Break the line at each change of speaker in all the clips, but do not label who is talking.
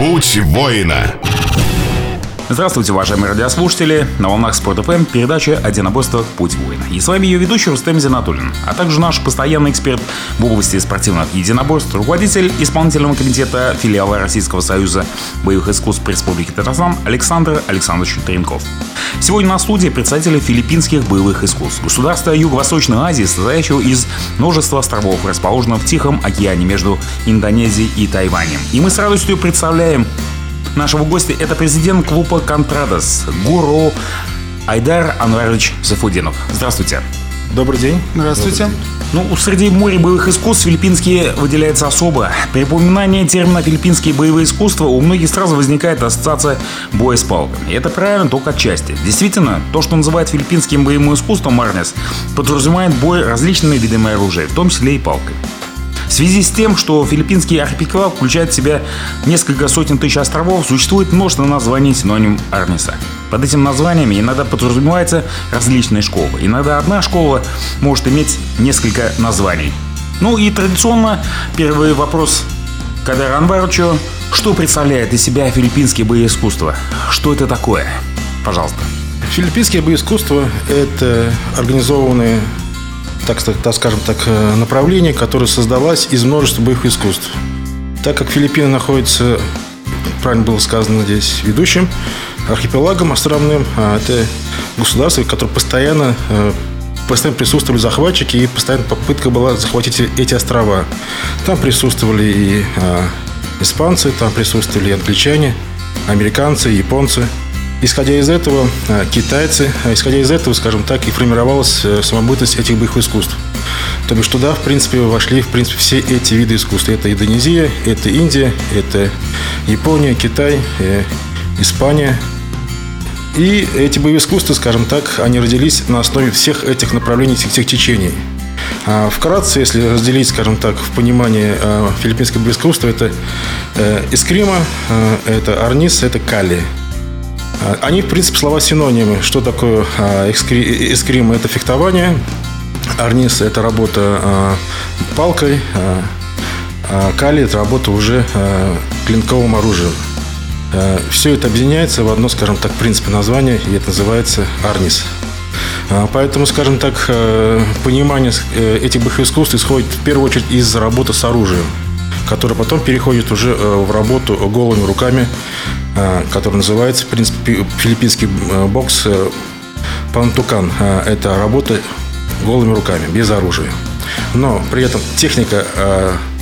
Путь воина.
Здравствуйте, уважаемые радиослушатели. На волнах Спорт ФМ передача «Одиноборство. Путь воина». И с вами ее ведущий Рустем Зинатуллин, а также наш постоянный эксперт в области спортивных единоборств, руководитель исполнительного комитета филиала Российского союза боевых искусств Республики Татарстан Александр Александрович Тренков. Сегодня на студии представители филиппинских боевых искусств, государства Юго-Восточной Азии, состоящего из множества островов, расположенных в Тихом океане между Индонезией и Тайванем. И мы с радостью представляем нашего гостя. Это президент клуба «Контрадос» Гуру Айдар Анварович Зафудинов. Здравствуйте.
Добрый день.
Здравствуйте.
Ну, среди моря боевых искусств филиппинские выделяется особо. При упоминании термина «филиппинские боевые искусства» у многих сразу возникает ассоциация боя с палками. И это правильно только отчасти. Действительно, то, что называют филиппинским боевым искусством Марнес, подразумевает бой различными видами оружия, в том числе и палкой. В связи с тем, что филиппинский архипелаг включает в себя несколько сотен тысяч островов, существует множество названий синоним Арниса. Под этим названиями иногда подразумеваются различные школы. Иногда одна школа может иметь несколько названий. Ну и традиционно первый вопрос Кадара Анварычу. Что представляет из себя филиппинские боеискусства? Что это такое? Пожалуйста.
Филиппинские боеискусства – это организованные так, так скажем так, э, направление, которое создалось из множества боевых искусств. Так как Филиппины находятся, правильно было сказано здесь, ведущим архипелагом островным, а это государство, которое постоянно э, постоянно присутствовали захватчики, и постоянно попытка была захватить эти острова. Там присутствовали и а, испанцы, там присутствовали и англичане, американцы, японцы – Исходя из этого, э, китайцы, а исходя из этого, скажем так, и формировалась э, самобытность этих боевых искусств. То бишь туда, в принципе, вошли, в принципе, все эти виды искусств. Это Индонезия, это Индия, это Япония, Китай, э, Испания. И эти боевые искусства, скажем так, они родились на основе всех этих направлений, всех этих течений. А вкратце, если разделить, скажем так, в понимании филиппинского искусства, это э, эскрима, это арнис, это кали – а, они, в принципе, слова синонимы. Что такое а, эскрим? Это фехтование. Арнис – это работа а, палкой. Кали – это работа уже клинковым оружием. Все это объединяется в одно, скажем так, принципе, название, и это называется арнис. Поэтому, скажем так, понимание э, этих боевых искусств исходит в первую очередь из работы с оружием которая потом переходит уже э, в работу голыми руками, э, которая называется, в принципе, филиппинский э, бокс пантукан. Это работа голыми руками, без оружия. Но при этом техника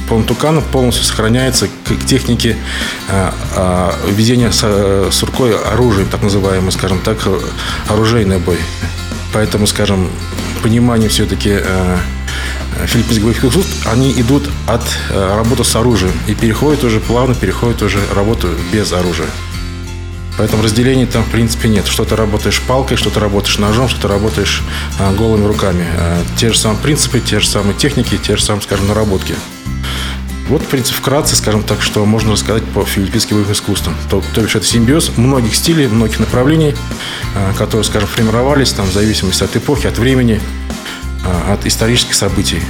пантукана полностью сохраняется к технике ведения с рукой оружием, так называемый, скажем так, оружейный бой. Поэтому, скажем, понимание все-таки филиппинских боевых искусств, они идут от э, работы с оружием и переходят уже, плавно переходят уже работу без оружия. Поэтому разделения там, в принципе, нет. Что-то работаешь палкой, что-то работаешь ножом, что-то работаешь а, голыми руками. А, те же самые принципы, те же самые техники, те же самые, скажем, наработки. Вот, в принципе, вкратце, скажем так, что можно рассказать по филиппинским боевым искусствам. То, то бишь, это симбиоз многих стилей, многих направлений, а, которые, скажем, формировались там, в зависимости от эпохи, от времени. А, от исторических событий.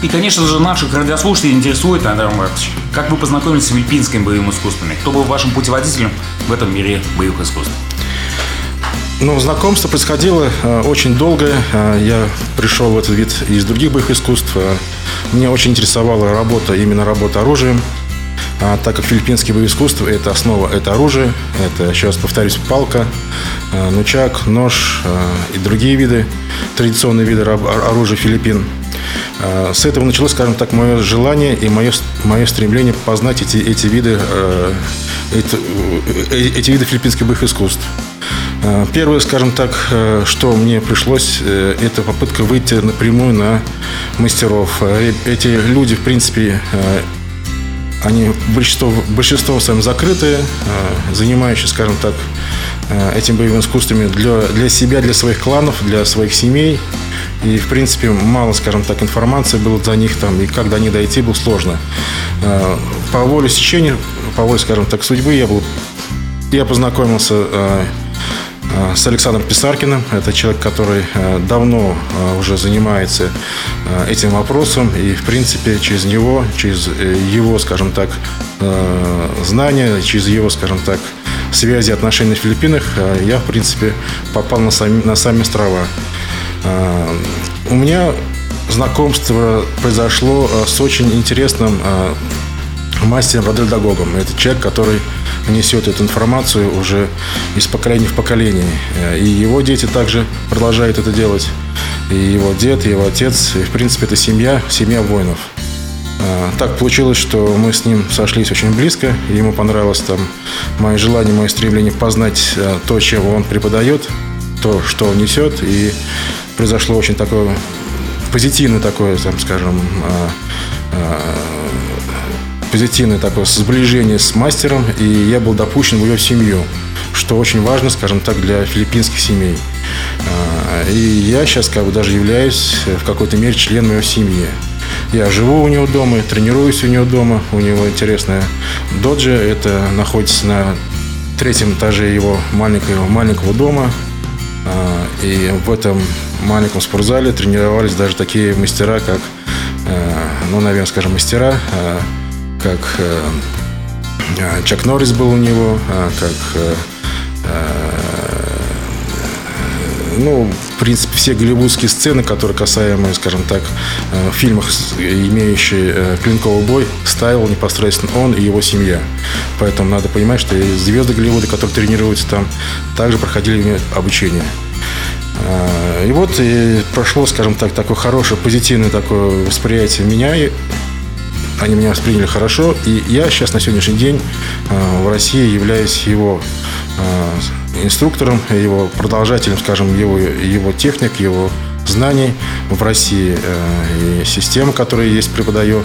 И, конечно же, наших радиослушателей интересует, Андрей Маркович, как вы познакомились с филиппинскими боевыми искусствами? Кто был вашим путеводителем в этом мире боевых искусств?
Ну, знакомство происходило э, очень долго. Э, я пришел в этот вид из других боевых искусств. Э, меня очень интересовала работа, именно работа оружием. А, так как филиппинские боевые искусства – это основа, это оружие, это, еще раз повторюсь, палка, э, нучак, нож э, и другие виды, традиционные виды оружия Филиппин. Э, с этого началось, скажем так, мое желание и мое, мое стремление познать эти, эти, виды, эти, эти виды филиппинских боевых искусств. Первое, скажем так, что мне пришлось, это попытка выйти напрямую на мастеров. Эти люди, в принципе, они большинство, большинство своим закрытые, э, занимающие, скажем так, э, этим боевыми искусствами для, для себя, для своих кланов, для своих семей. И, в принципе, мало, скажем так, информации было за них там, и как до них дойти было сложно. Э, по воле сечения, по воле, скажем так, судьбы я был, я познакомился э, с Александром Писаркиным. Это человек, который э, давно уже занимается этим вопросом. И, в принципе, через него, через его, скажем так, знания, через его, скажем так, связи, отношения в Филиппинах, я, в принципе, попал на сами, на сами острова. У меня знакомство произошло с очень интересным мастером Радельдагогом. Это человек, который несет эту информацию уже из поколения в поколение. И его дети также продолжают это делать. И его дед, и его отец. И, в принципе, это семья, семья воинов. Так получилось, что мы с ним сошлись очень близко. И ему понравилось там мое желание, мое стремление познать то, чем он преподает, то, что он несет. И произошло очень такое позитивное такое, там, скажем, а, позитивное такое сближение с мастером, и я был допущен в ее семью, что очень важно, скажем так, для филиппинских семей. А, и я сейчас как бы даже являюсь в какой-то мере членом ее семьи. Я живу у него дома, тренируюсь у него дома. У него интересная доджи. Это находится на третьем этаже его маленького, маленького дома. А, и в этом маленьком спортзале тренировались даже такие мастера, как, а, ну, наверное, скажем, мастера, как э, э, Чак Норрис был у него, как э, ну, в принципе, все голливудские сцены, которые касаемые, скажем так, в фильмах, имеющие клинковый бой, ставил непосредственно он и его семья. Поэтому надо понимать, что звезды Голливуда, которые тренируются там, также проходили обучение. И вот и прошло, скажем так, такое хорошее, позитивное такое восприятие меня они меня восприняли хорошо, и я сейчас на сегодняшний день э, в России являюсь его э, инструктором, его продолжателем, скажем, его, его техник, его знаний в России. Э, и система, которую я здесь преподаю,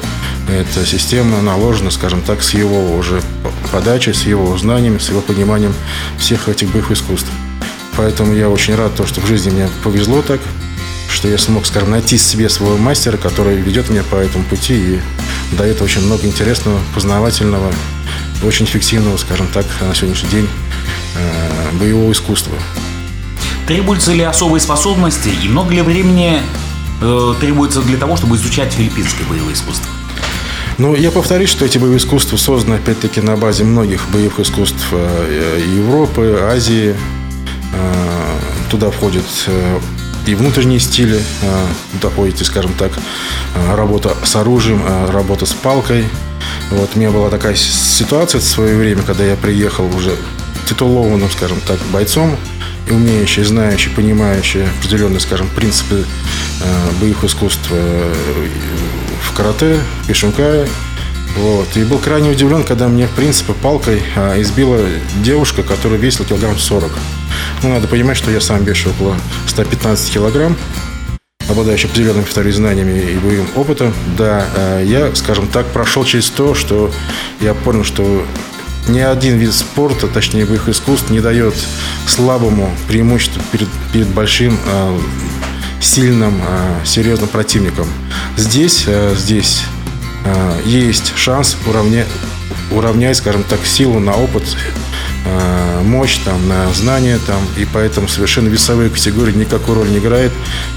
эта система наложена, скажем так, с его уже подачей, с его знаниями, с его пониманием всех этих боевых искусств. Поэтому я очень рад, то, что в жизни мне повезло так, что я смог, скажем, найти себе своего мастера, который ведет меня по этому пути и дает очень много интересного, познавательного, очень эффективного, скажем так, на сегодняшний день э, боевого искусства.
Требуются ли особые способности и много ли времени э, требуется для того, чтобы изучать филиппинское боевое искусство?
Ну, я повторюсь, что эти боевые искусства созданы, опять-таки, на базе многих боевых искусств э, Европы, Азии. Э, туда входит э, и внутренние стили, э, доходите, скажем так, работа с оружием, работа с палкой. Вот у меня была такая ситуация в свое время, когда я приехал уже титулованным, скажем так, бойцом, и умеющий, знающий, понимающий определенные, скажем, принципы боевых искусств в карате, в пешункае. Вот. И был крайне удивлен, когда мне, в принципе, палкой избила девушка, которая весила килограмм 40. Ну, надо понимать, что я сам вешу около 115 килограмм, обладающий определенными, повторюсь, знаниями и боевым опытом. Да, э, я, скажем так, прошел через то, что я понял, что ни один вид спорта, точнее боевых искусств, не дает слабому преимущество перед, перед большим, э, сильным, э, серьезным противником. Здесь, здесь есть шанс уравнять, уравнять, скажем так, силу на опыт Э, мощь, там, на знания, там, и поэтому совершенно весовые категории никакой роли не играет,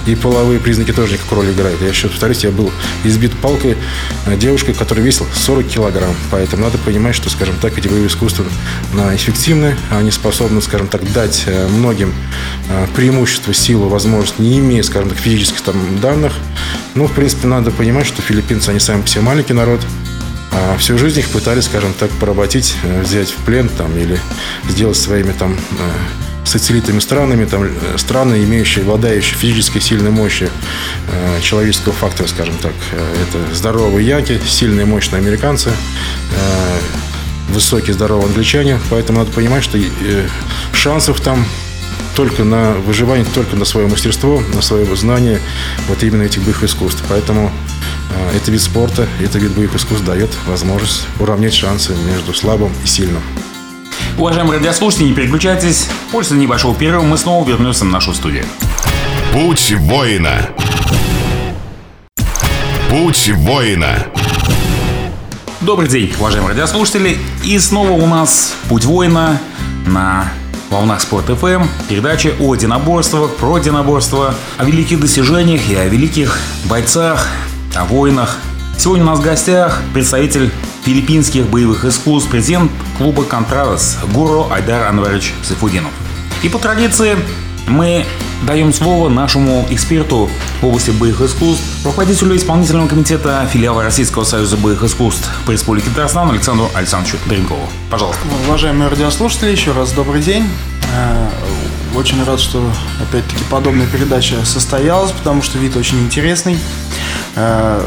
и половые признаки тоже никакой роли играют. Я еще повторюсь, я был избит палкой э, девушкой, которая весила 40 килограмм, поэтому надо понимать, что, скажем так, эти боевые искусства на эффективны, они способны, скажем так, дать э, многим преимущество, силу, возможность, не имея, скажем так, физических там данных. Ну, в принципе, надо понимать, что филиппинцы, они сами себе маленький народ, всю жизнь их пытались, скажем так, поработить, э, взять в плен там, или сделать своими там э, сателлитами странами, там, э, страны, имеющие, обладающие физической сильной мощью э, человеческого фактора, скажем так. Это здоровые яки, сильные, мощные американцы, э, высокие, здоровые англичане. Поэтому надо понимать, что э, шансов там только на выживание, только на свое мастерство, на свое знание вот именно этих боевых искусств. Поэтому это вид спорта, это вид боевых искусств дает возможность уравнять шансы между слабым и сильным.
Уважаемые радиослушатели, не переключайтесь. После небольшого перерыва мы снова вернемся в нашу студию.
Путь воина. Путь воина.
Добрый день, уважаемые радиослушатели. И снова у нас Путь воина на волнах Спорт ФМ, передача о единоборствах, про единоборство, о великих достижениях и о великих бойцах, о воинах. Сегодня у нас в гостях представитель филиппинских боевых искусств, президент клуба «Контравес» Гуру Айдар Анварович Сайфудинов. И по традиции мы даем слово нашему эксперту в области боевых искусств, руководителю исполнительного комитета филиала Российского союза боевых искусств по Республике Татарстан Александру Александровичу Дренкову. Пожалуйста.
Уважаемые радиослушатели, еще раз добрый день. Э, очень рад, что опять-таки подобная передача состоялась, потому что вид очень интересный. Э,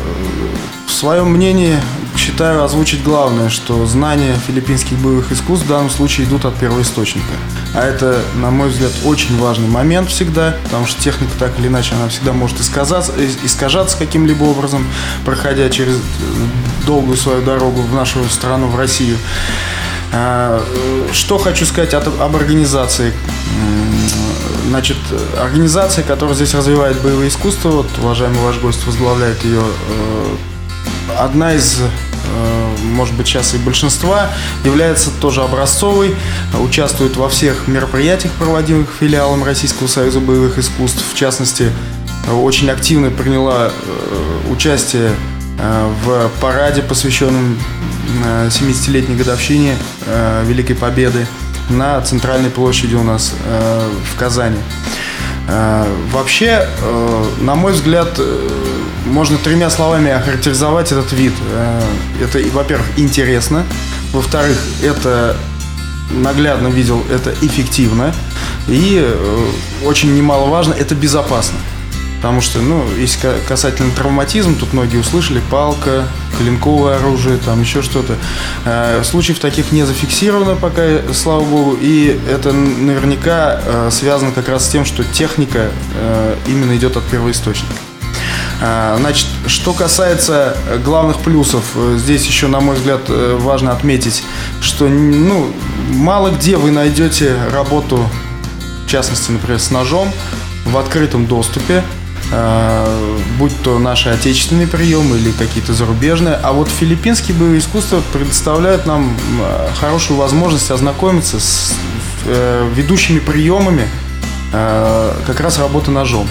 в своем мнении считаю озвучить главное, что знания филиппинских боевых искусств в данном случае идут от первоисточника. А это, на мой взгляд, очень важный момент всегда, потому что техника так или иначе, она всегда может исказаться, искажаться каким-либо образом, проходя через долгую свою дорогу в нашу страну, в Россию. А, что хочу сказать об организации. Значит, организация, которая здесь развивает боевые искусства, вот уважаемый ваш гость возглавляет ее, э, одна из Э, может быть, сейчас и большинства, является тоже образцовой, участвует во всех мероприятиях, проводимых филиалом Российского союза боевых искусств. В частности, очень активно приняла э, участие в параде, посвященном 70-летней годовщине Великой Победы на центральной площади у нас в Казани. Вообще, на мой взгляд, можно тремя словами охарактеризовать этот вид. Э, это, во-первых, интересно. Во-вторых, это наглядно видел, это эффективно. И э, очень немаловажно, это безопасно. Потому что, ну, если касательно травматизма, тут многие услышали, палка, клинковое оружие, там еще что-то. Э, случаев таких не зафиксировано пока, слава богу, и это наверняка связано как раз с тем, что техника именно идет от первоисточника. Значит, что касается главных плюсов, э, здесь еще, на мой взгляд, э, важно отметить, что ну, мало где вы найдете работу, в частности, например, с ножом в открытом доступе, будь то наши отечественные приемы или какие-то зарубежные. А вот филиппинские боевые искусства предоставляют нам хорошую возможность ознакомиться с э, ведущими приемами как раз работы ножом.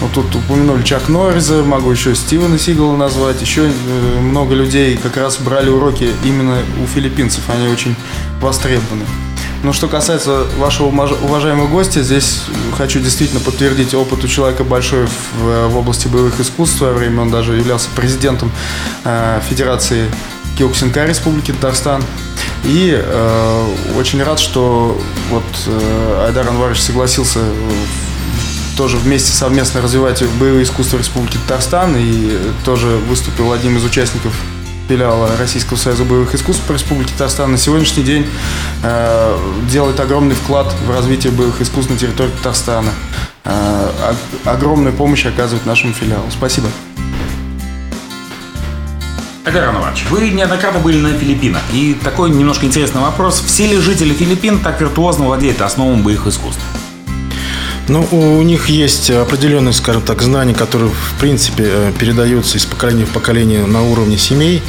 Вот тут упомянули Чак Норриза, могу еще Стивена Сигала назвать. Еще э, много людей как раз брали уроки именно у филиппинцев. Они очень востребованы. Но что касается вашего уважаемого гостя, здесь хочу действительно подтвердить опыт у человека большой в, в области боевых искусств. В свое время он даже являлся президентом э, Федерации Киоксинка Республики Татарстан. И э, очень рад, что вот э, Айдар Анварович согласился тоже вместе совместно развивать боевые искусства Республики Татарстан и тоже выступил одним из участников филиала Российского союза боевых искусств по Республике Татарстан на сегодняшний день э, делает огромный вклад в развитие боевых искусств на территории Татарстана. Э, огромную помощь оказывает нашему филиалу. Спасибо.
Айдар Иванович, вы неоднократно были на Филиппинах. И такой немножко интересный вопрос. Все ли жители Филиппин так виртуозно владеют основам боевых искусств?
Ну, у них есть определенные, скажем так, знания, которые, в принципе, э, передаются из поколения в поколение на уровне семей.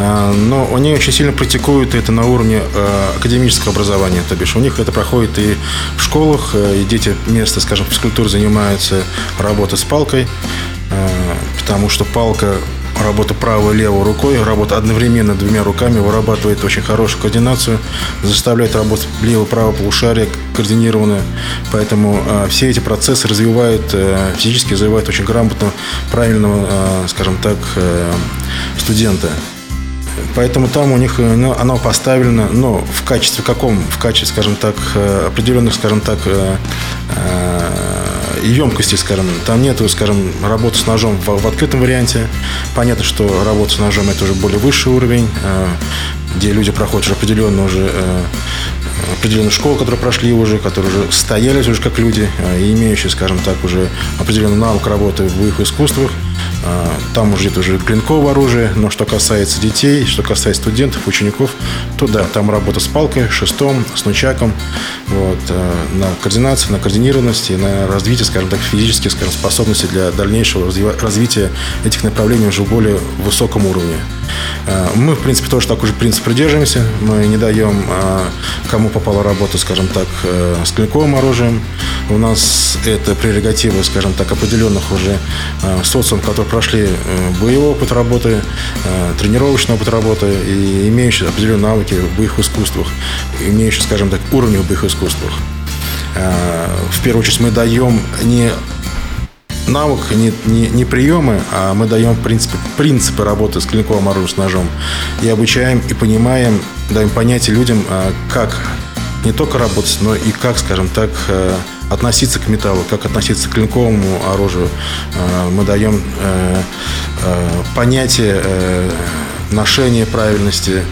А, но они очень сильно практикуют это на уровне э, академического образования. То бишь у них это проходит и в школах, э, и дети вместо, скажем, физкультуры занимаются работой с палкой, потому что палка работа правой и левой рукой, работа одновременно двумя руками вырабатывает очень хорошую координацию, заставляет работать лево-право полушарие координированно. Поэтому э, все эти процессы развивают, э, физически развивают очень грамотно, правильного, э, скажем так, э, студента. Поэтому там у них ну, оно поставлено, но в качестве каком? В качестве, скажем так, э, определенных, скажем так, э, емкости, скажем. Там нету, скажем, работы с ножом в, в открытом варианте. Понятно, что работа с ножом это уже более высший уровень, э, где люди проходят уже определенно уже э, определенную школу, которые прошли уже, которые уже стояли уже как люди, э, имеющие, скажем так, уже определенный навык работы в их искусствах. Э, там уже это уже клинковое оружие, но что касается детей, что касается студентов, учеников, то да, там работа с палкой, шестом, с нучаком, вот, э, на координации, на координированности, на развитие, скажем так, физических скажем, способностей для дальнейшего развития этих направлений уже более высоком уровне. Э, мы, в принципе, тоже такой же принцип придерживаемся. Мы не даем, э, кому попала работа, скажем так, э, с клинковым оружием. У нас это прерогатива, скажем так, определенных уже социум, которые прошли боевой опыт работы, тренировочный опыт работы и имеющие определенные навыки в боевых искусствах, имеющие, скажем так, уровни в боевых искусствах. В первую очередь мы даем не навык, не, не, не приемы, а мы даем принципы, принципы работы с клинковым оружием, с ножом. И обучаем, и понимаем, даем понятие людям, а, как не только работать, но и как, скажем так, э, относиться к металлу, как относиться к клинковому оружию. Э, мы даем э, понятие ношения правильности,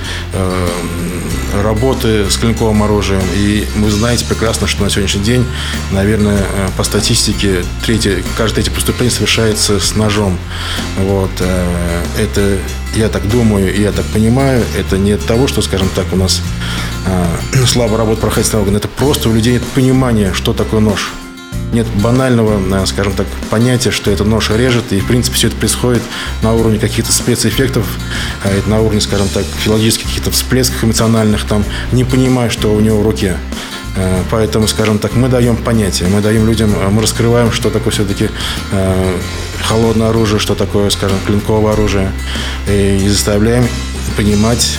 работы с клинковым оружием. И вы знаете прекрасно, что на сегодняшний день, наверное, э, по статистике, третье, каждое третье преступление совершается с ножом. Вот. Э, это, я так думаю я так понимаю, это не от того, что, скажем так, у нас э, слабо работает правоохранительный орган, это просто у людей нет понимания, что такое нож нет банального, э, скажем так, понятия, что это нож режет, и, в принципе, все это происходит на уровне каких-то спецэффектов, э, на уровне, скажем так, филологических каких-то всплесков эмоциональных, там, не понимая, что у него в руке. Э, поэтому, скажем так, мы даем понятие, мы даем людям, мы раскрываем, что такое все-таки холодное оружие, что такое, скажем, клинковое оружие, и заставляем понимать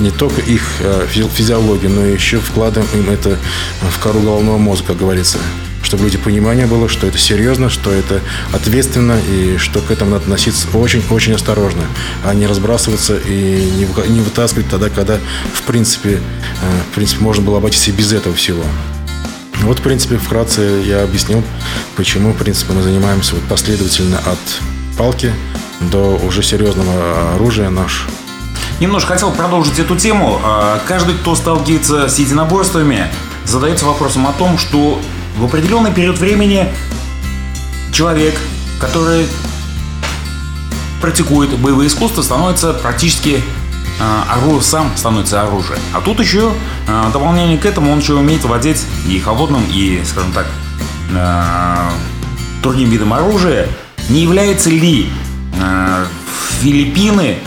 не только их физиологию, но еще вкладываем им это в кору головного мозга, как говорится чтобы люди понимание было, что это серьезно, что это ответственно и что к этому надо относиться очень-очень осторожно, а не разбрасываться и не вытаскивать тогда, когда в принципе, э, в принципе можно было обойтись и без этого всего. Вот, в принципе, вкратце я объяснил, почему, в принципе, мы занимаемся вот последовательно от палки до уже серьезного оружия наш.
Немножко хотел продолжить эту тему. А, каждый, кто сталкивается с единоборствами, задается вопросом о том, что в определенный период времени человек, который практикует боевые искусства, становится практически э, оружие, сам становится оружием. А тут еще э, дополнение к этому он еще умеет владеть и холодным, и, скажем так, э, другим видом оружия. Не является ли Филиппины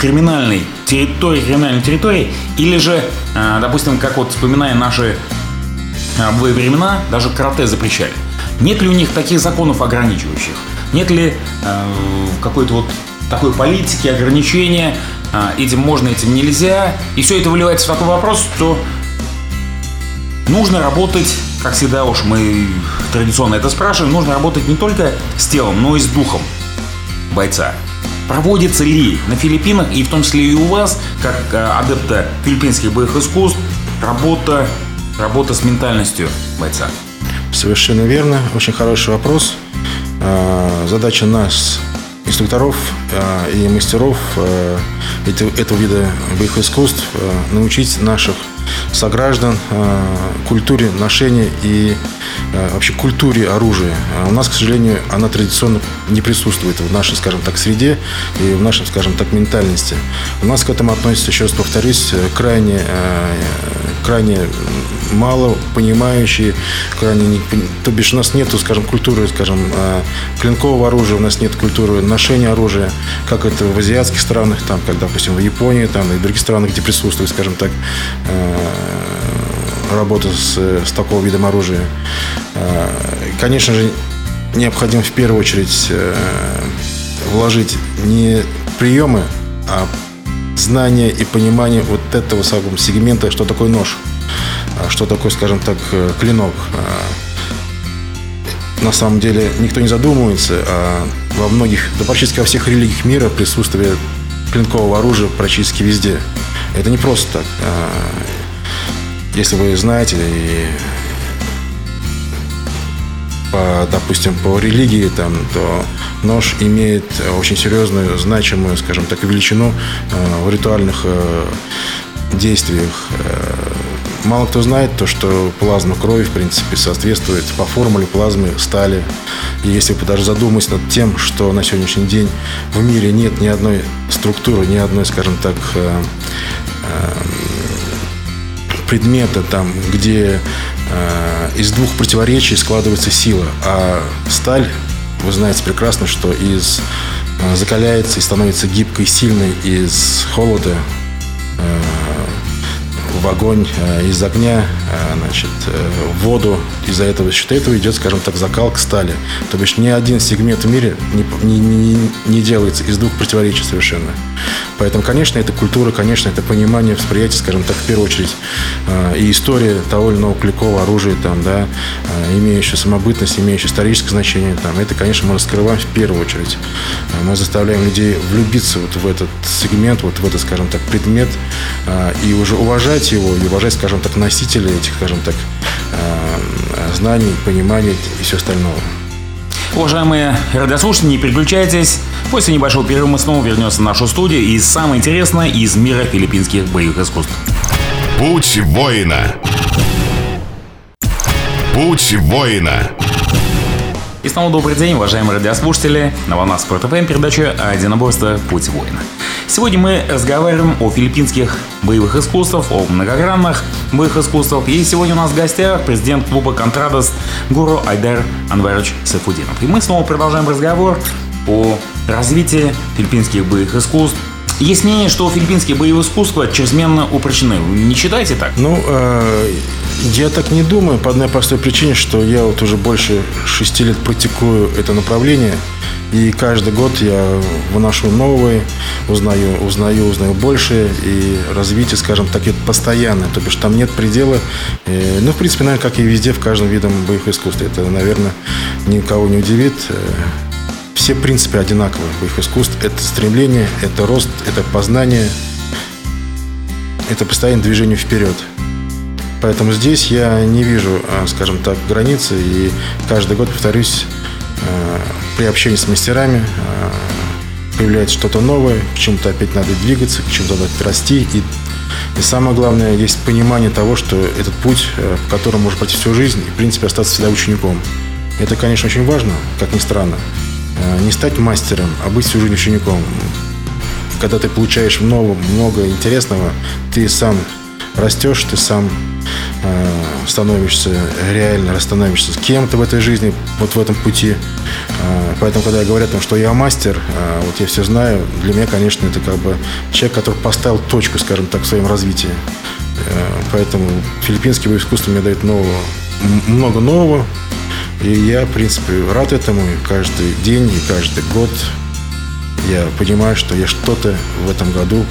криминальной территорией, криминальной территорией, или же, допустим, как вот вспоминая наши а, в времена даже карате запрещали. Нет ли у них таких законов ограничивающих? Нет ли э, какой-то вот такой политики, ограничения, э, этим можно, этим нельзя. И все это выливается в такой вопрос, что нужно работать, как всегда уж мы традиционно это спрашиваем, нужно работать не только с телом, но и с духом бойца. Проводится ли на Филиппинах, и в том числе и у вас, как э, адепта филиппинских боевых искусств, работа Работа с ментальностью бойца.
Совершенно верно. Очень хороший вопрос. А, задача нас, инструкторов а, и мастеров а, этого вида боевых искусств, научить наших сограждан культуре ношения и вообще культуре оружия. У нас, к сожалению, она традиционно не присутствует в нашей, скажем так, среде и в нашем, скажем так, ментальности. У нас к этому относится, еще раз повторюсь, крайне, крайне мало понимающие, крайне не, то бишь у нас нету, скажем, культуры, скажем, э, клинкового оружия, у нас нет культуры ношения оружия, как это в азиатских странах, там, как, допустим, в Японии, там, и в других странах, где присутствует, скажем так, э, работа с, с такого видом оружия. Э, конечно же, необходимо в первую очередь вложить не приемы, а знание и понимание вот этого самого сегмента, что такое нож. А что такое, скажем так, э, клинок. А, на самом деле никто не задумывается, а во многих, да практически во всех религиях мира присутствие клинкового оружия практически везде. Это не просто так. Если вы знаете, и по, допустим, по религии, там, то нож имеет очень серьезную, значимую, скажем так, величину в ритуальных э, действиях Мало кто знает то, что плазма крови, в принципе, соответствует по формуле плазмы стали. И если вы даже задумаетесь над тем, что на сегодняшний день в мире нет ни одной структуры, ни одной, скажем так, э, э, предмета, там, где э, из двух противоречий складывается сила. А сталь, вы знаете прекрасно, что из закаляется и становится гибкой, сильной из холода в огонь э, из огня, э, значит, э, в воду. Из-за этого, счет этого идет, скажем так, закалка стали. То бишь ни один сегмент в мире не, не, не делается из двух противоречий совершенно. Поэтому, конечно, это культура, конечно, это понимание, восприятие, скажем так, в первую очередь, и история того или иного кликова, оружия, там, да, имеющая самобытность, имеющая историческое значение, там, это, конечно, мы раскрываем в первую очередь. Мы заставляем людей влюбиться вот в этот сегмент, вот в этот, скажем так, предмет, и уже уважать его и уважать, скажем так, носителей этих, скажем так, э, знаний, понимания и все остальное.
Уважаемые радиослушатели, не переключайтесь. После небольшого перерыва мы снова вернемся в нашу студию и самое интересное из мира филиппинских боевых искусств.
Путь воина. Путь воина.
И снова добрый день, уважаемые радиослушатели. На волнах Спорт ФМ передача «Единоборство. Путь воина». Сегодня мы разговариваем о филиппинских боевых искусствах, о многогранных боевых искусствах. И сегодня у нас в гостях президент клуба «Контрадос» Гуру Айдар Анварович Сафудинов. И мы снова продолжаем разговор о развитии филиппинских боевых искусств, есть мнение, что филиппинские боевые искусства чрезмерно упрощены. Не считаете так?
Ну, э, я так не думаю по одной простой причине, что я вот уже больше шести лет практикую это направление. И каждый год я выношу новые, узнаю, узнаю, узнаю больше. И развитие, скажем так, это постоянное. То бишь там нет предела. И, ну, в принципе, наверное, как и везде, в каждом виде боевых искусств. Это, наверное, никого не удивит все принципы одинаковы в их искусств. Это стремление, это рост, это познание, это постоянное движение вперед. Поэтому здесь я не вижу, а, скажем так, границы. И каждый год, повторюсь, при общении с мастерами а, появляется что-то новое, к чему-то опять надо двигаться, к чему-то надо расти. И, и самое главное, есть понимание того, что этот путь, по которому можно пройти всю жизнь, и, в принципе, остаться всегда учеником. Это, конечно, очень важно, как ни странно. Э, не стать мастером, а быть всю жизнь учеником. Когда ты получаешь много, много интересного, ты сам растешь, ты сам э, становишься реально, становишься с кем-то в этой жизни, вот в этом пути. Э, поэтому, когда говорят, что я мастер, э, вот я все знаю, для меня, конечно, это как бы человек, который поставил точку, скажем так, в своем развитии. Э, поэтому филиппинский искусство мне дает нового, много нового, и я, в принципе, рад этому. И каждый день, и каждый год я понимаю, что я что-то в этом году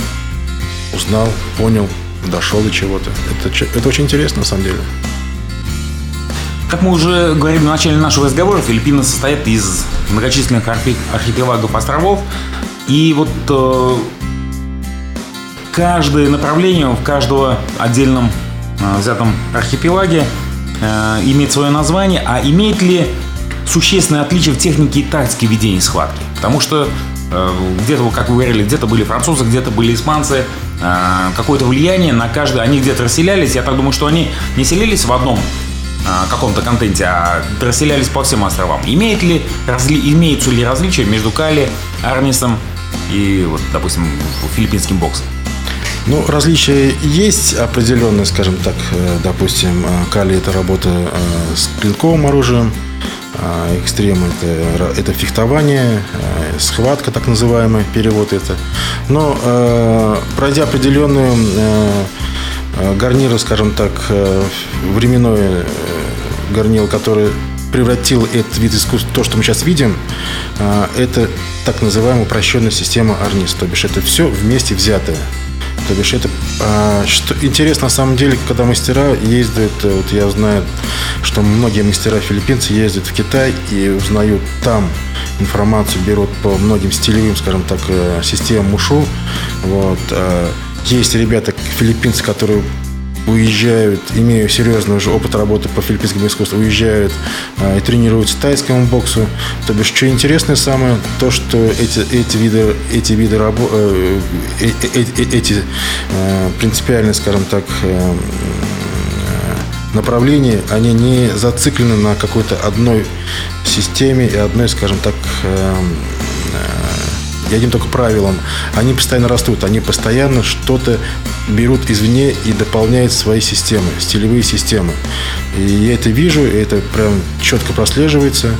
узнал, понял, дошел до чего-то. Это, это очень интересно, на самом деле.
Как мы уже говорили в начале нашего разговора, Филиппины состоят из многочисленных архипелагов островов. И вот э, каждое направление в каждого отдельном э, взятом архипелаге э, имеет свое название, а имеет ли существенное отличие в технике и тактике ведения схватки? Потому что э, где-то, как вы говорили, где-то были французы, где-то были испанцы, какое-то влияние на каждый, они где-то расселялись. Я так думаю, что они не селились в одном э, каком-то контенте, а расселялись по всем островам. Имеет ли, разли, имеются ли различия между Кали, Армисом и, вот, допустим, филиппинским боксом?
Ну, различия есть определенные, скажем так. Э, допустим, э, Кали – это работа э, с клинковым оружием, экстрем это, это фехтование, схватка так называемый, перевод это. Но пройдя определенную гарниры, скажем так, временное горнило, которое превратил этот вид искусства, то, что мы сейчас видим, это так называемая упрощенная система Арнис. То бишь это все вместе взятое. То бишь это а, что интересно на самом деле, когда мастера ездят, э, вот я знаю, что многие мастера филиппинцы ездят в Китай и узнают там информацию, берут по многим стилевым, скажем так, э, системам УШУ. Вот. А, есть ребята, филиппинцы, которые уезжают, имея серьезный уже опыт работы по филиппинскому искусству, уезжают а, и тренируются тайскому боксу. То бишь, что интересное самое, то, что эти, эти виды, эти виды рабо, э, э, э, э, эти э, принципиальные, скажем так, э, направления, они не зациклены на какой-то одной системе и одной, скажем так, э, и одним только правилам. Они постоянно растут, они постоянно что-то берут извне и дополняют свои системы, стилевые системы. И я это вижу, и это прям четко прослеживается.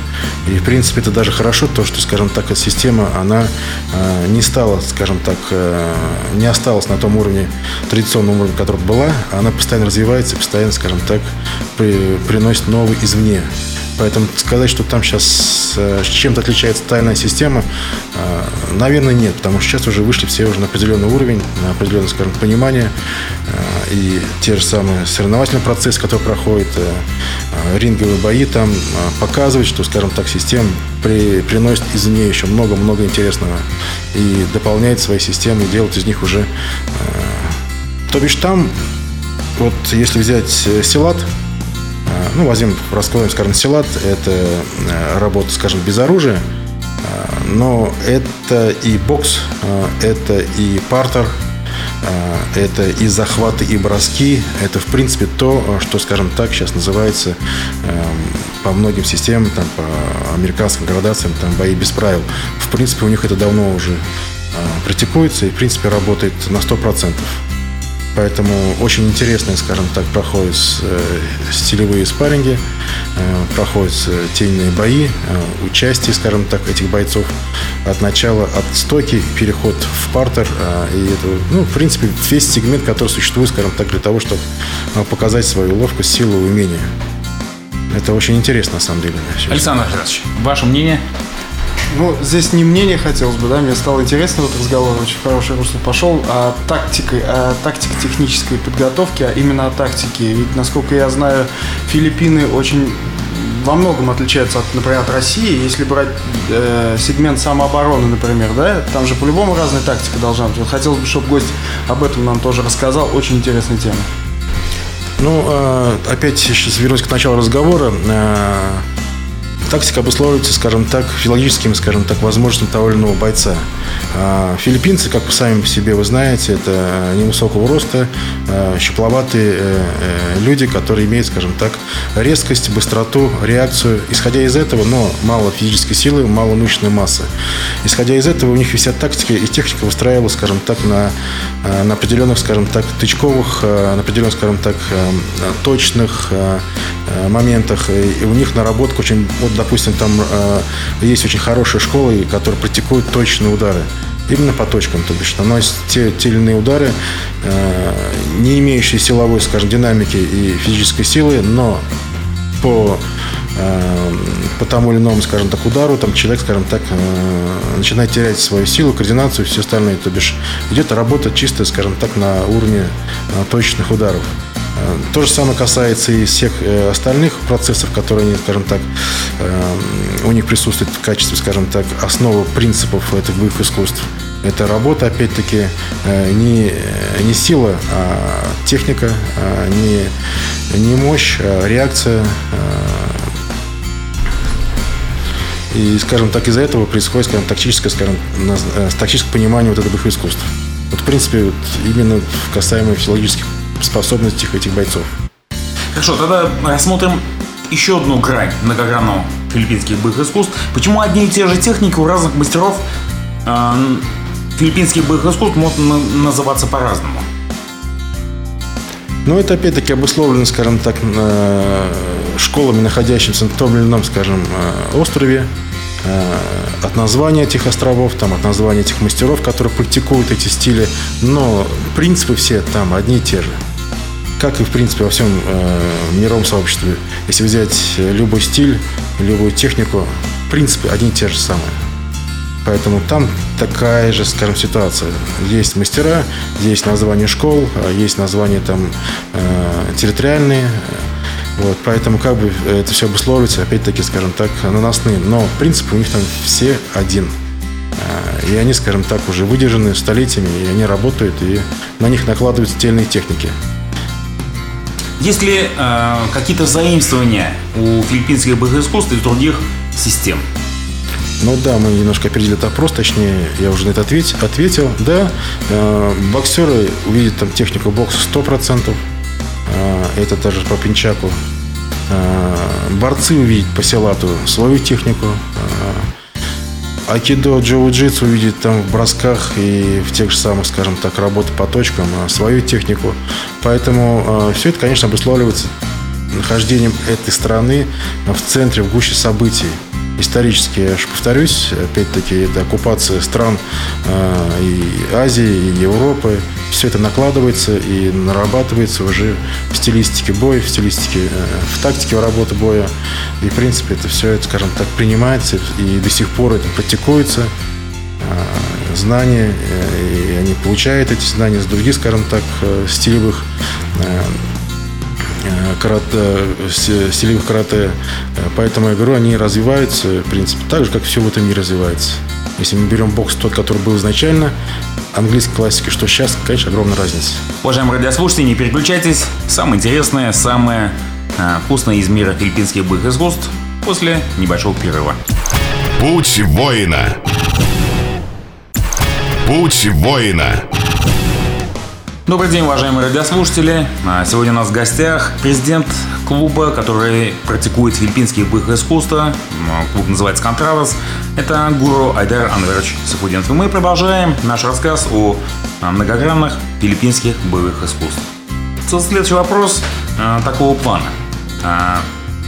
И, в принципе, это даже хорошо, то, что, скажем так, эта система, она э, не стала, скажем так, э, не осталась на том уровне, традиционном уровне, который была. Она постоянно развивается, постоянно, скажем так, при, приносит новый извне. Поэтому сказать, что там сейчас э, чем-то отличается тайная система, э, наверное, нет. Потому что сейчас уже вышли все уже на определенный уровень, на определенное, скажем, понимание. Э, и те же самые соревновательные процессы, которые проходят, ринговые бои там показывают, что, скажем так, система при, приносит из нее еще много-много интересного и дополняет свои системы, делает из них уже... То бишь там, вот если взять Силат, ну, возьмем, раскроем, скажем, силат. Это э, работа, скажем, без оружия. Э, но это и бокс, э, это и партер, это и захваты, и броски. Это, в принципе, то, что, скажем так, сейчас называется по многим системам, там, по американским градациям, там, бои без правил. В принципе, у них это давно уже практикуется и, в принципе, работает на 100%. Поэтому очень интересные, скажем так, проходят э, стилевые спарринги, э, проходят э, тельные бои, участие, скажем так, этих бойцов от начала, от стойки, переход в партер. И это, ну, в принципе, весь сегмент, который существует, скажем так, для того, чтобы показать свою ловкость, силу и умение. Это очень интересно, на самом деле.
Александр Александрович, ваше мнение?
Ну, здесь не мнение хотелось бы, да, мне стало интересно, вот разговор очень хороший русло пошел о тактике, о тактике технической подготовки, а именно о тактике. Ведь, насколько я знаю, Филиппины очень во многом отличаются, от, например, от России. Если брать э, сегмент самообороны, например, да, там же по-любому разная тактика должна быть. Хотелось бы, чтобы гость об этом нам тоже рассказал. Очень интересная тема.
Ну, э, опять сейчас вернусь к началу разговора. Тактика обусловливается, скажем так, филологическими, скажем так, возможностями того или иного бойца. А, филиппинцы, как сами по себе вы знаете, это невысокого роста, а, щупловатые э, э, люди, которые имеют, скажем так, резкость, быстроту, реакцию. Исходя из этого, но мало физической силы, мало мышечной массы. Исходя из этого, у них вся тактика и техника выстраивалась, скажем так, на, а, на определенных, скажем так, тычковых, на определенных, скажем так, точных моментах. И у них наработка очень, вот, допустим, там есть очень хорошая школа, которая практикует точные удары именно по точкам, то бишь наносит те, те или иные удары, э, не имеющие силовой, скажем, динамики и физической силы, но по э, по тому или иному, скажем так, удару, там человек, скажем так, э, начинает терять свою силу, координацию и все остальное. То бишь идет работа чисто, скажем так, на уровне э, точечных ударов. Э, то же самое касается и всех э, остальных процессов, которые, скажем так, э, у них присутствуют в качестве, скажем так, основы принципов этих боевых искусств. Это работа, опять-таки, не, не сила, а техника, а не, не мощь, а реакция. И, скажем так, из-за этого происходит, скажем, тактическое, скажем, тактическое понимание вот этого искусств. Вот, в принципе, вот именно касаемо физиологических способностях этих бойцов.
Хорошо, тогда рассмотрим еще одну грань многогранного филиппинских боевых искусств. Почему одни и те же техники у разных мастеров э, филиппинских боевых искусств могут называться по-разному?
Ну, это опять-таки обусловлено, скажем так, школами, находящимися на том или ином, скажем, э, острове, э, от названия этих островов, там, от названия этих мастеров, которые практикуют эти стили, но принципы все там одни и те же как и, в принципе, во всем э, мировом сообществе. Если взять любой стиль, любую технику, в принципе, одни и те же самые. Поэтому там такая же, скажем, ситуация. Есть мастера, есть название школ, а есть названия там э, территориальные. Вот, поэтому как бы это все обусловливается, опять-таки, скажем так, наносные. Но принцип у них там все один. Э, и они, скажем так, уже выдержаны столетиями, и они работают, и на них накладываются тельные техники.
Есть ли э, какие-то заимствования у филиппинских боевых искусств и других систем?
Ну да, мы немножко опередили этот вопрос, точнее, я уже на это ответь, ответил. Да, э, боксеры увидят там технику бокса 100%, э, это даже по пинчаку. Э, борцы увидят по силату свою технику. Айкидо, джиу-джитсу увидеть там в бросках и в тех же самых, скажем так, работы по точкам, а, свою технику. Поэтому все это, конечно, обуславливается нахождением этой страны в центре, в гуще событий исторически, я же повторюсь, опять-таки, это оккупация стран э, и Азии, и Европы. Все это накладывается и нарабатывается уже в стилистике боя, в стилистике, э, в тактике работы боя. И, в принципе, это все, это, скажем так, принимается и до сих пор это практикуется. Э, знания, э, и они получают эти знания с других, скажем так, стилевых карате, стилевых карате. Поэтому я говорю, они развиваются, в принципе, так же, как все в этом мире развивается. Если мы берем бокс тот, который был изначально, английской классики, что сейчас, конечно, огромная разница.
Уважаемые радиослушатели, не переключайтесь. Самое интересное, самое э, вкусное из мира филиппинских боевых искусств после небольшого перерыва.
Путь воина. Путь воина.
Добрый день, уважаемые радиослушатели. А, сегодня у нас в гостях президент клуба, который практикует филиппинские боевые искусства. Клуб называется «Контравас». Это гуру Айдар Анверович Сафудинов. И мы продолжаем наш рассказ о а, многогранных филиппинских боевых искусств. Следующий вопрос а, такого плана.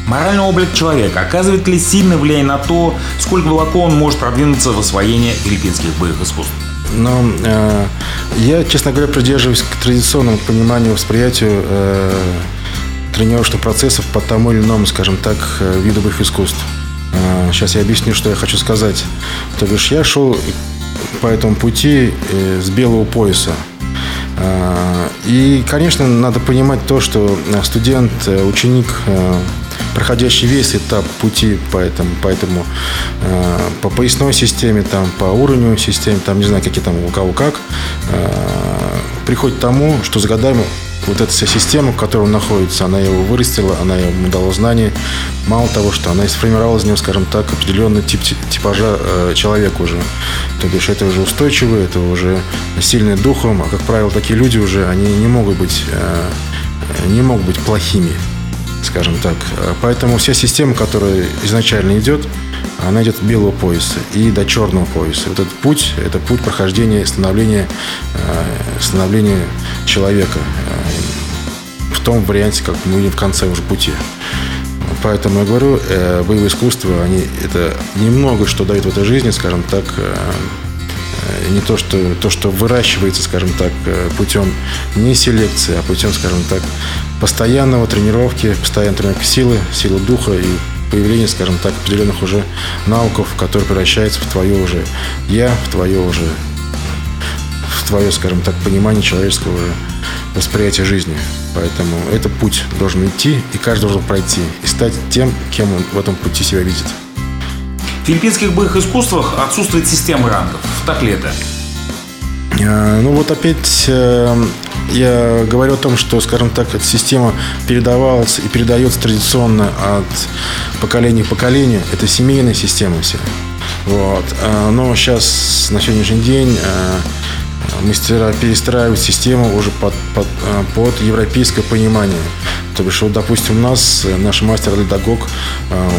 Моральный облик человека оказывает ли сильное влияние на то, сколько глубоко он может продвинуться в освоении филиппинских боевых искусств?
Но э, я, честно говоря, придерживаюсь к традиционному пониманию, восприятию э, тренировочных процессов по тому или иному, скажем так, э, виду боевых искусств. Э, сейчас я объясню, что я хочу сказать. То бишь, я шел по этому пути э, с белого пояса. Э, и, конечно, надо понимать то, что студент, э, ученик проходящий весь этап пути по этому, поэтому э, по поясной системе, там, по уровню системы, там, не знаю, какие там у кого как, э, приходит к тому, что с годами вот эта вся система, в которой он находится, она его вырастила, она ему дала знания. Мало того, что она и сформировала из него, скажем так, определенный тип типажа э, человека уже. То бишь, это уже устойчивый, это уже сильный духом, а, как правило, такие люди уже, они не могут быть, э, не могут быть плохими скажем так. Поэтому вся система, которая изначально идет, она идет от белого пояса и до черного пояса. Вот этот путь – это путь прохождения становления, э, становления человека э, в том варианте, как мы видим в конце уже пути. Поэтому я говорю, э, боевые искусства, они это немного что дают в этой жизни, скажем так, не то, что, то, что выращивается, скажем так, путем не селекции, а путем, скажем так, постоянного тренировки, постоянной тренировки силы, силы духа и появления, скажем так, определенных уже навыков, которые превращаются в твое уже я, в твое уже в твое, скажем так, понимание человеческого уже восприятия жизни. Поэтому этот путь должен идти, и каждый должен пройти, и стать тем, кем он в этом пути себя видит.
В филиппинских боевых искусствах отсутствует система рангов. Так ли это?
А, ну вот опять э, я говорю о том, что, скажем так, эта система передавалась и передается традиционно от поколения к поколению. Это семейная система вся. Вот. А, но сейчас, на сегодняшний день, а, мастера перестраивают систему уже под, под, а, под европейское понимание. То бишь, вот, допустим, у нас наш мастер Ледогог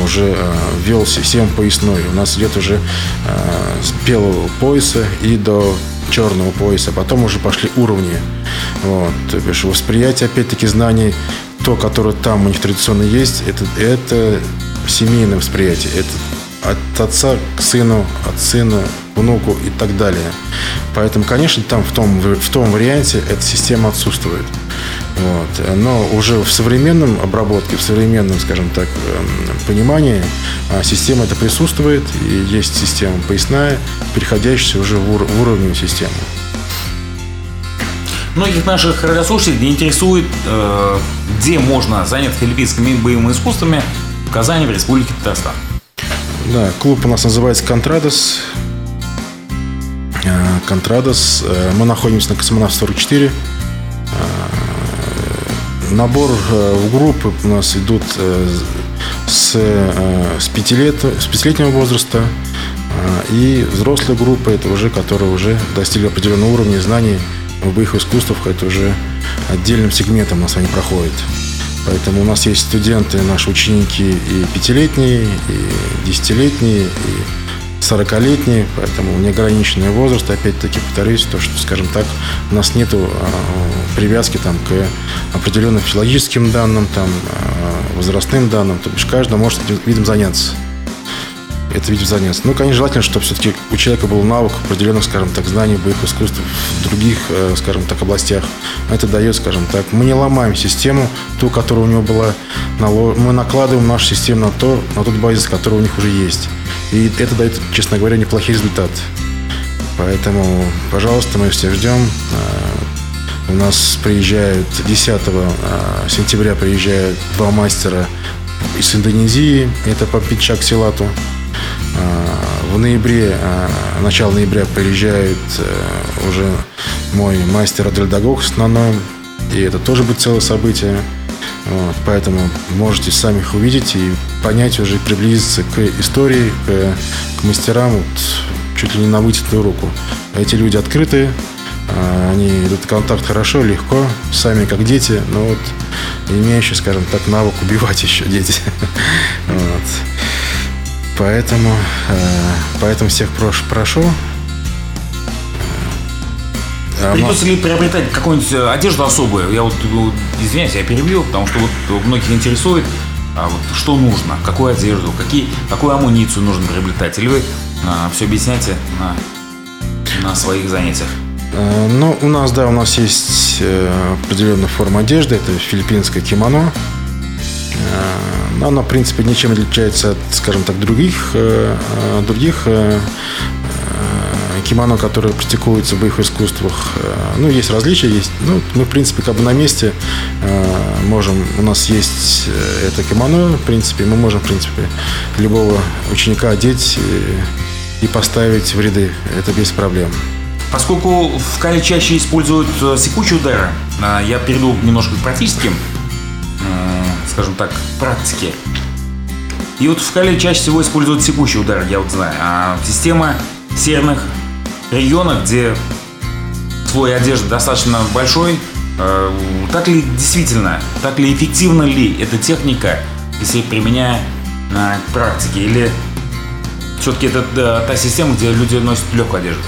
уже ввел систему поясной. У нас идет уже с белого пояса и до черного пояса, потом уже пошли уровни. Вот. То бишь восприятие, опять-таки, знаний, то, которое там у них традиционно есть, это, это семейное восприятие. Это от отца к сыну, от сына к внуку и так далее. Поэтому, конечно, там в том, в том варианте эта система отсутствует. Вот. Но уже в современном обработке, в современном, скажем так, эм, понимании а, система это присутствует, и есть система поясная, переходящая уже в, ур- в уровневую систему.
Многих наших радиослушателей интересует, э, где можно заняться филиппинскими боевыми искусствами в Казани, в Республике Татарстан.
Да, клуб у нас называется «Контрадос». Э, «Контрадос». Э, мы находимся на Космонавт 44. Набор в группы у нас идут с, с, 5 лет, с 5-летнего возраста. И взрослая группа, это уже, которые уже достигли определенного уровня знаний в боевых искусствах это уже отдельным сегментом у нас они проходят. Поэтому у нас есть студенты, наши ученики и пятилетние, и десятилетние, и 40-летние, поэтому неограниченный возраст. Опять-таки повторюсь, то, что, скажем так, у нас нет привязки там, к определенным физиологическим данным, там, возрастным данным. То бишь каждый может этим видом заняться это видео заняться. Ну, конечно, желательно, чтобы все-таки у человека был навык определенных, скажем так, знаний боевых искусств в других, э, скажем так, областях. Это дает, скажем так, мы не ломаем систему, ту, которая у него была, мы накладываем нашу систему на, то, на тот базис, который у них уже есть. И это дает, честно говоря, неплохий результат. Поэтому, пожалуйста, мы все ждем. Э, у нас приезжают 10 э, сентября приезжают два мастера из Индонезии. Это Папичак Силату. В ноябре, а, начало ноября приезжает уже мой мастер Адельдагог с Наноем. И это тоже будет целое событие. Вот, поэтому можете сами их увидеть и понять уже, приблизиться к истории, к, к мастерам вот, чуть ли не на вытянутую руку. Эти люди открытые, а, они идут в контакт хорошо, легко, сами как дети, но вот имеющие, скажем так, навык убивать еще дети. Вот. Поэтому, э, поэтому всех прошу. прошу.
А Придется ли приобретать какую-нибудь э, одежду особую? Я вот, ну, извиняюсь, я перебью, потому что вот многих интересует, а вот что нужно, какую одежду, какие, какую амуницию нужно приобретать. Или вы а, все объясняете на, на своих занятиях?
Ну, у нас, да, у нас есть определенная форма одежды. Это филиппинское кимоно. Но она, в принципе, ничем не отличается от, скажем так, других, э, э, других э, кимоно, которые практикуются в боевых искусствах. Ну, есть различия, есть. Ну, мы, в принципе, как бы на месте можем, у нас есть это кимоно, в принципе, мы можем, в принципе, любого ученика одеть и, и поставить в ряды. Это без проблем.
Поскольку в Кале чаще используют секучие удары, я перейду немножко к практическим скажем так, практике. И вот в Кале чаще всего используют секущий удар, я вот знаю. А система северных регионов, где слой одежды достаточно большой, э, так ли действительно, так ли эффективна ли эта техника, если применяя на практике, или все-таки это да, та система, где люди носят легкую одежду?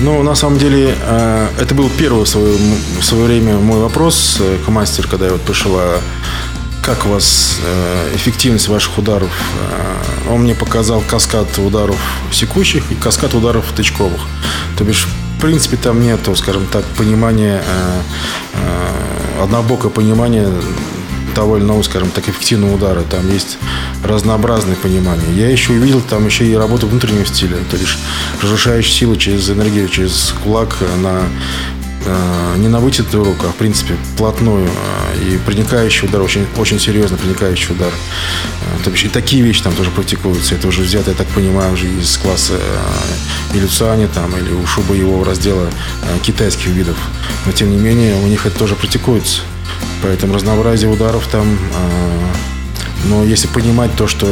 Ну, на самом деле, э, это был первый в свое, в свое время мой вопрос э, к мастеру, когда я вот пришла как у вас э, эффективность ваших ударов? Э, он мне показал каскад ударов секущих и каскад ударов тычковых. То бишь, в принципе, там нету, скажем так, понимания, э, однобокое понимание того скажем так, эффективного удара. Там есть разнообразное понимание. Я еще увидел там еще и работу внутреннего стиля, то есть разрушающая сила через энергию, через кулак на Э, не на вытянутую руку, а в принципе плотную э, и проникающий удар, очень, очень серьезно проникающий удар. Э, то есть и такие вещи там тоже практикуются. Это уже взято, я так понимаю, уже из класса Илюциани там или ушу боевого раздела китайских видов. Но тем не менее у них это тоже практикуется. Поэтому разнообразие ударов там но если понимать то, что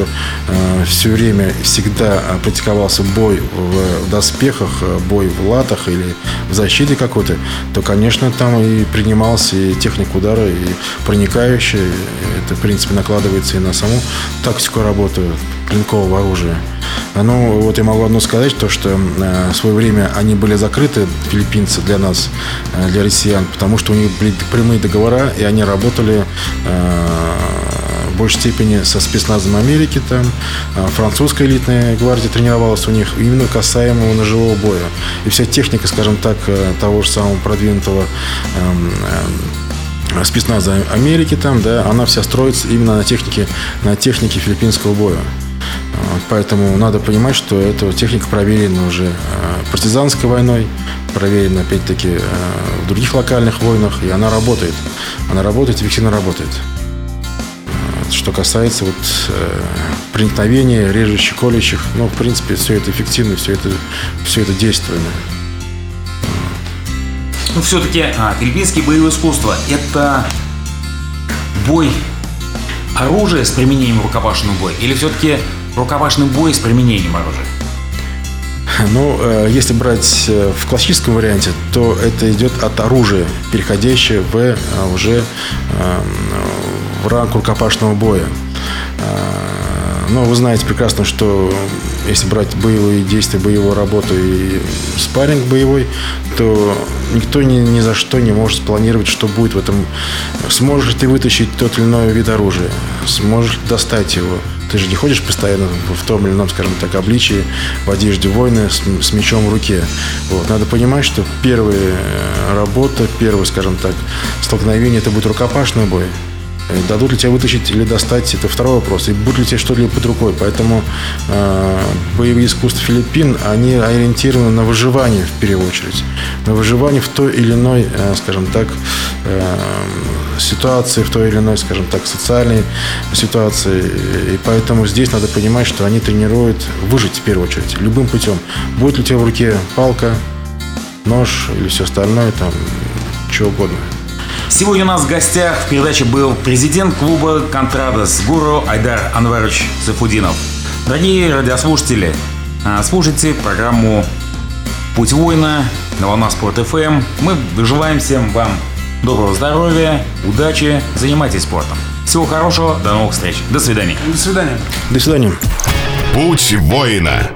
э, все время всегда практиковался бой в, доспехах, э, бой в латах или в защите какой-то, то, конечно, там и принимался и техника удара, и проникающая. Это, в принципе, накладывается и на саму тактику работы клинкового оружия. Ну, вот я могу одно сказать, то, что э, в свое время они были закрыты, филиппинцы, для нас, э, для россиян, потому что у них были прямые договора, и они работали э, большей степени со спецназом Америки, там, а, французская элитная гвардия тренировалась у них именно касаемо ножевого боя. И вся техника, скажем так, э, того же самого продвинутого эм, э, спецназа Америки там, да, она вся строится именно на технике, на технике филиппинского боя. Поэтому надо понимать, что эта техника проверена уже э, партизанской войной, проверена, опять-таки, в других локальных войнах, и она работает. Она работает, эффективно работает. Что касается вот э, проникновения, режущих, колющих, ну, в принципе, все это эффективно, все это, все это действенно.
Ну, все-таки а, филиппинские боевые искусства – это бой оружия с применением рукопашного боя? Или все-таки рукопашный бой с применением оружия?
Ну, э, если брать э, в классическом варианте, то это идет от оружия, переходящее в э, уже в ранг рукопашного боя. Но вы знаете прекрасно, что если брать боевые действия, боевую работу и спарринг боевой, то никто ни, ни за что не может спланировать, что будет в этом. Сможешь ты вытащить тот или иной вид оружия, сможешь достать его. Ты же не ходишь постоянно в том или ином, скажем так, обличии, в одежде воина с, с мечом в руке. Вот. Надо понимать, что первая э, работа, первое, скажем так, столкновение, это будет рукопашный бой. Дадут ли тебе вытащить или достать, это второй вопрос. И будет ли тебе что-либо под рукой. Поэтому э, боевые искусства Филиппин, они ориентированы на выживание в первую очередь. На выживание в той или иной, э, скажем так, э, ситуации, в той или иной, скажем так, социальной ситуации. И поэтому здесь надо понимать, что они тренируют выжить в первую очередь, любым путем. Будет ли у тебя в руке палка, нож или все остальное, там, чего угодно.
Сегодня у нас в гостях в передаче был президент клуба «Контрадос» Гуру Айдар Анварович Сафудинов. Дорогие радиослушатели, а, слушайте программу «Путь воина» на волна Спорт ФМ. Мы желаем всем вам доброго здоровья, удачи, занимайтесь спортом. Всего хорошего, до новых встреч. До свидания.
До свидания.
До свидания.
Путь воина.